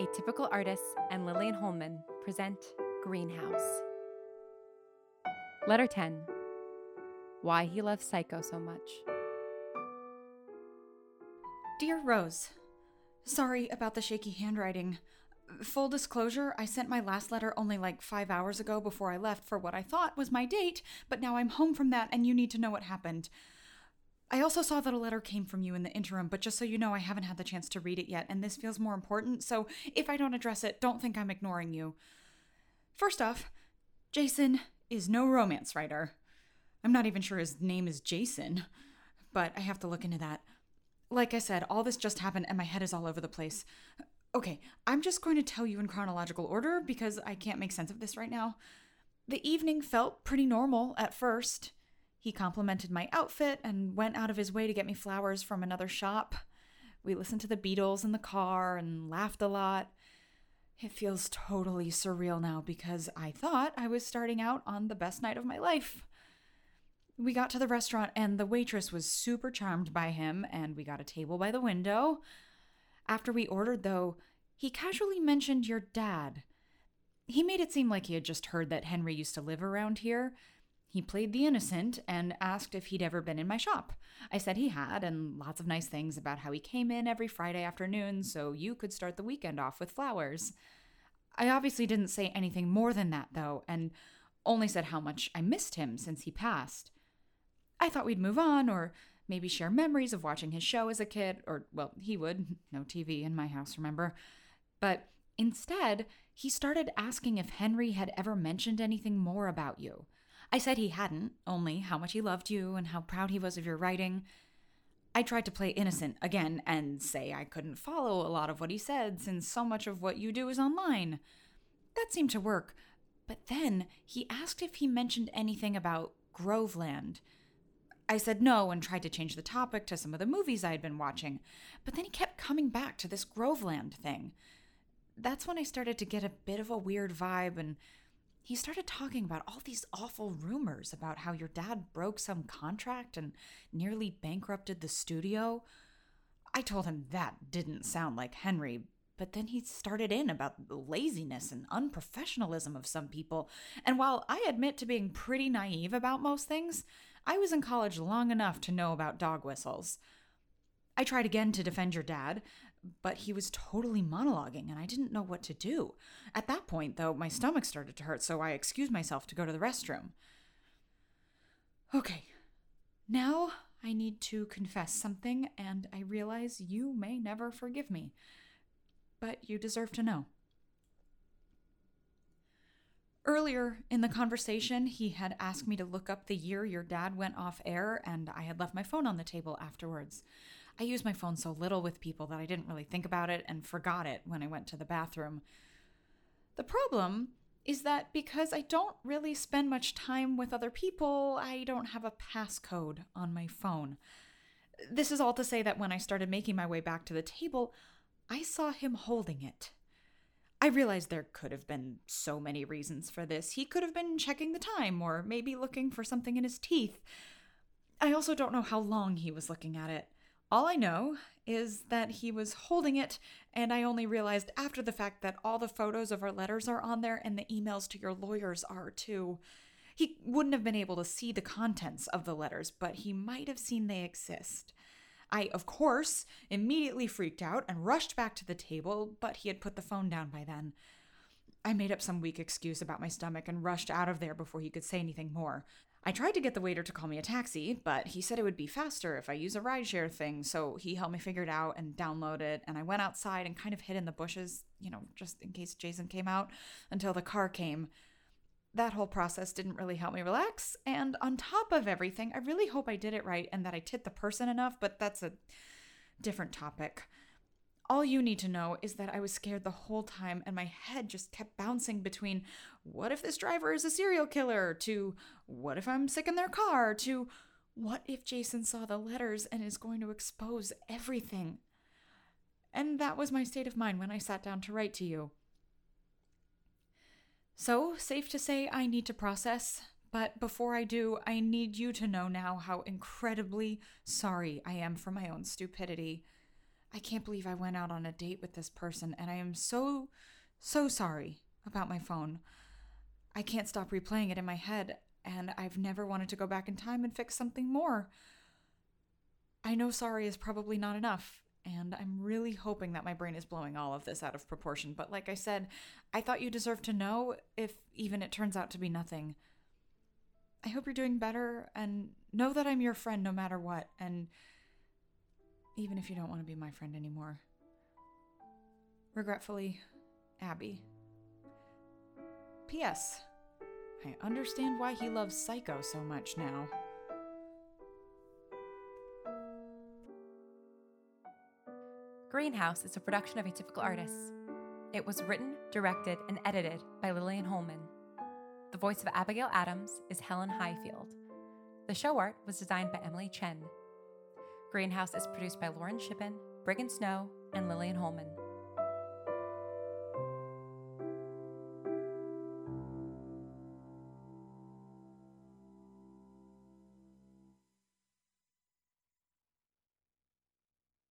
Atypical Artists and Lillian Holman present Greenhouse. Letter 10 Why He Loves Psycho So Much. Dear Rose, sorry about the shaky handwriting. Full disclosure, I sent my last letter only like five hours ago before I left for what I thought was my date, but now I'm home from that and you need to know what happened. I also saw that a letter came from you in the interim, but just so you know, I haven't had the chance to read it yet, and this feels more important, so if I don't address it, don't think I'm ignoring you. First off, Jason is no romance writer. I'm not even sure his name is Jason, but I have to look into that. Like I said, all this just happened and my head is all over the place. Okay, I'm just going to tell you in chronological order because I can't make sense of this right now. The evening felt pretty normal at first. He complimented my outfit and went out of his way to get me flowers from another shop. We listened to the Beatles in the car and laughed a lot. It feels totally surreal now because I thought I was starting out on the best night of my life. We got to the restaurant and the waitress was super charmed by him, and we got a table by the window. After we ordered, though, he casually mentioned your dad. He made it seem like he had just heard that Henry used to live around here. He played the innocent and asked if he'd ever been in my shop. I said he had, and lots of nice things about how he came in every Friday afternoon so you could start the weekend off with flowers. I obviously didn't say anything more than that, though, and only said how much I missed him since he passed. I thought we'd move on, or maybe share memories of watching his show as a kid, or, well, he would. No TV in my house, remember? But instead, he started asking if Henry had ever mentioned anything more about you. I said he hadn't, only how much he loved you and how proud he was of your writing. I tried to play innocent again and say I couldn't follow a lot of what he said since so much of what you do is online. That seemed to work, but then he asked if he mentioned anything about Groveland. I said no and tried to change the topic to some of the movies I had been watching, but then he kept coming back to this Groveland thing. That's when I started to get a bit of a weird vibe, and he started talking about all these awful rumors about how your dad broke some contract and nearly bankrupted the studio. I told him that didn't sound like Henry, but then he started in about the laziness and unprofessionalism of some people. And while I admit to being pretty naive about most things, I was in college long enough to know about dog whistles. I tried again to defend your dad, but he was totally monologuing and I didn't know what to do. At that point, though, my stomach started to hurt, so I excused myself to go to the restroom. Okay, now I need to confess something, and I realize you may never forgive me. But you deserve to know. Earlier in the conversation, he had asked me to look up the year your dad went off air, and I had left my phone on the table afterwards. I use my phone so little with people that I didn't really think about it and forgot it when I went to the bathroom. The problem is that because I don't really spend much time with other people, I don't have a passcode on my phone. This is all to say that when I started making my way back to the table, I saw him holding it. I realized there could have been so many reasons for this. He could have been checking the time or maybe looking for something in his teeth. I also don't know how long he was looking at it. All I know is that he was holding it, and I only realized after the fact that all the photos of our letters are on there and the emails to your lawyers are too. He wouldn't have been able to see the contents of the letters, but he might have seen they exist. I, of course, immediately freaked out and rushed back to the table, but he had put the phone down by then. I made up some weak excuse about my stomach and rushed out of there before he could say anything more. I tried to get the waiter to call me a taxi, but he said it would be faster if I use a rideshare thing, so he helped me figure it out and download it. And I went outside and kind of hid in the bushes, you know, just in case Jason came out, until the car came. That whole process didn't really help me relax. And on top of everything, I really hope I did it right and that I tipped the person enough, but that's a different topic. All you need to know is that I was scared the whole time and my head just kept bouncing between what if this driver is a serial killer to what if I'm sick in their car to what if Jason saw the letters and is going to expose everything. And that was my state of mind when I sat down to write to you. So, safe to say, I need to process. But before I do, I need you to know now how incredibly sorry I am for my own stupidity. I can't believe I went out on a date with this person, and I am so, so sorry about my phone. I can't stop replaying it in my head, and I've never wanted to go back in time and fix something more. I know sorry is probably not enough, and I'm really hoping that my brain is blowing all of this out of proportion, but like I said, I thought you deserved to know if even it turns out to be nothing. I hope you're doing better, and know that I'm your friend no matter what, and even if you don't want to be my friend anymore. Regretfully, Abby. P.S. I understand why he loves Psycho so much now. Greenhouse is a production of Atypical Artists. It was written, directed, and edited by Lillian Holman. The voice of Abigail Adams is Helen Highfield. The show art was designed by Emily Chen. Greenhouse is produced by Lauren Shippen, Brigham Snow, and Lillian Holman.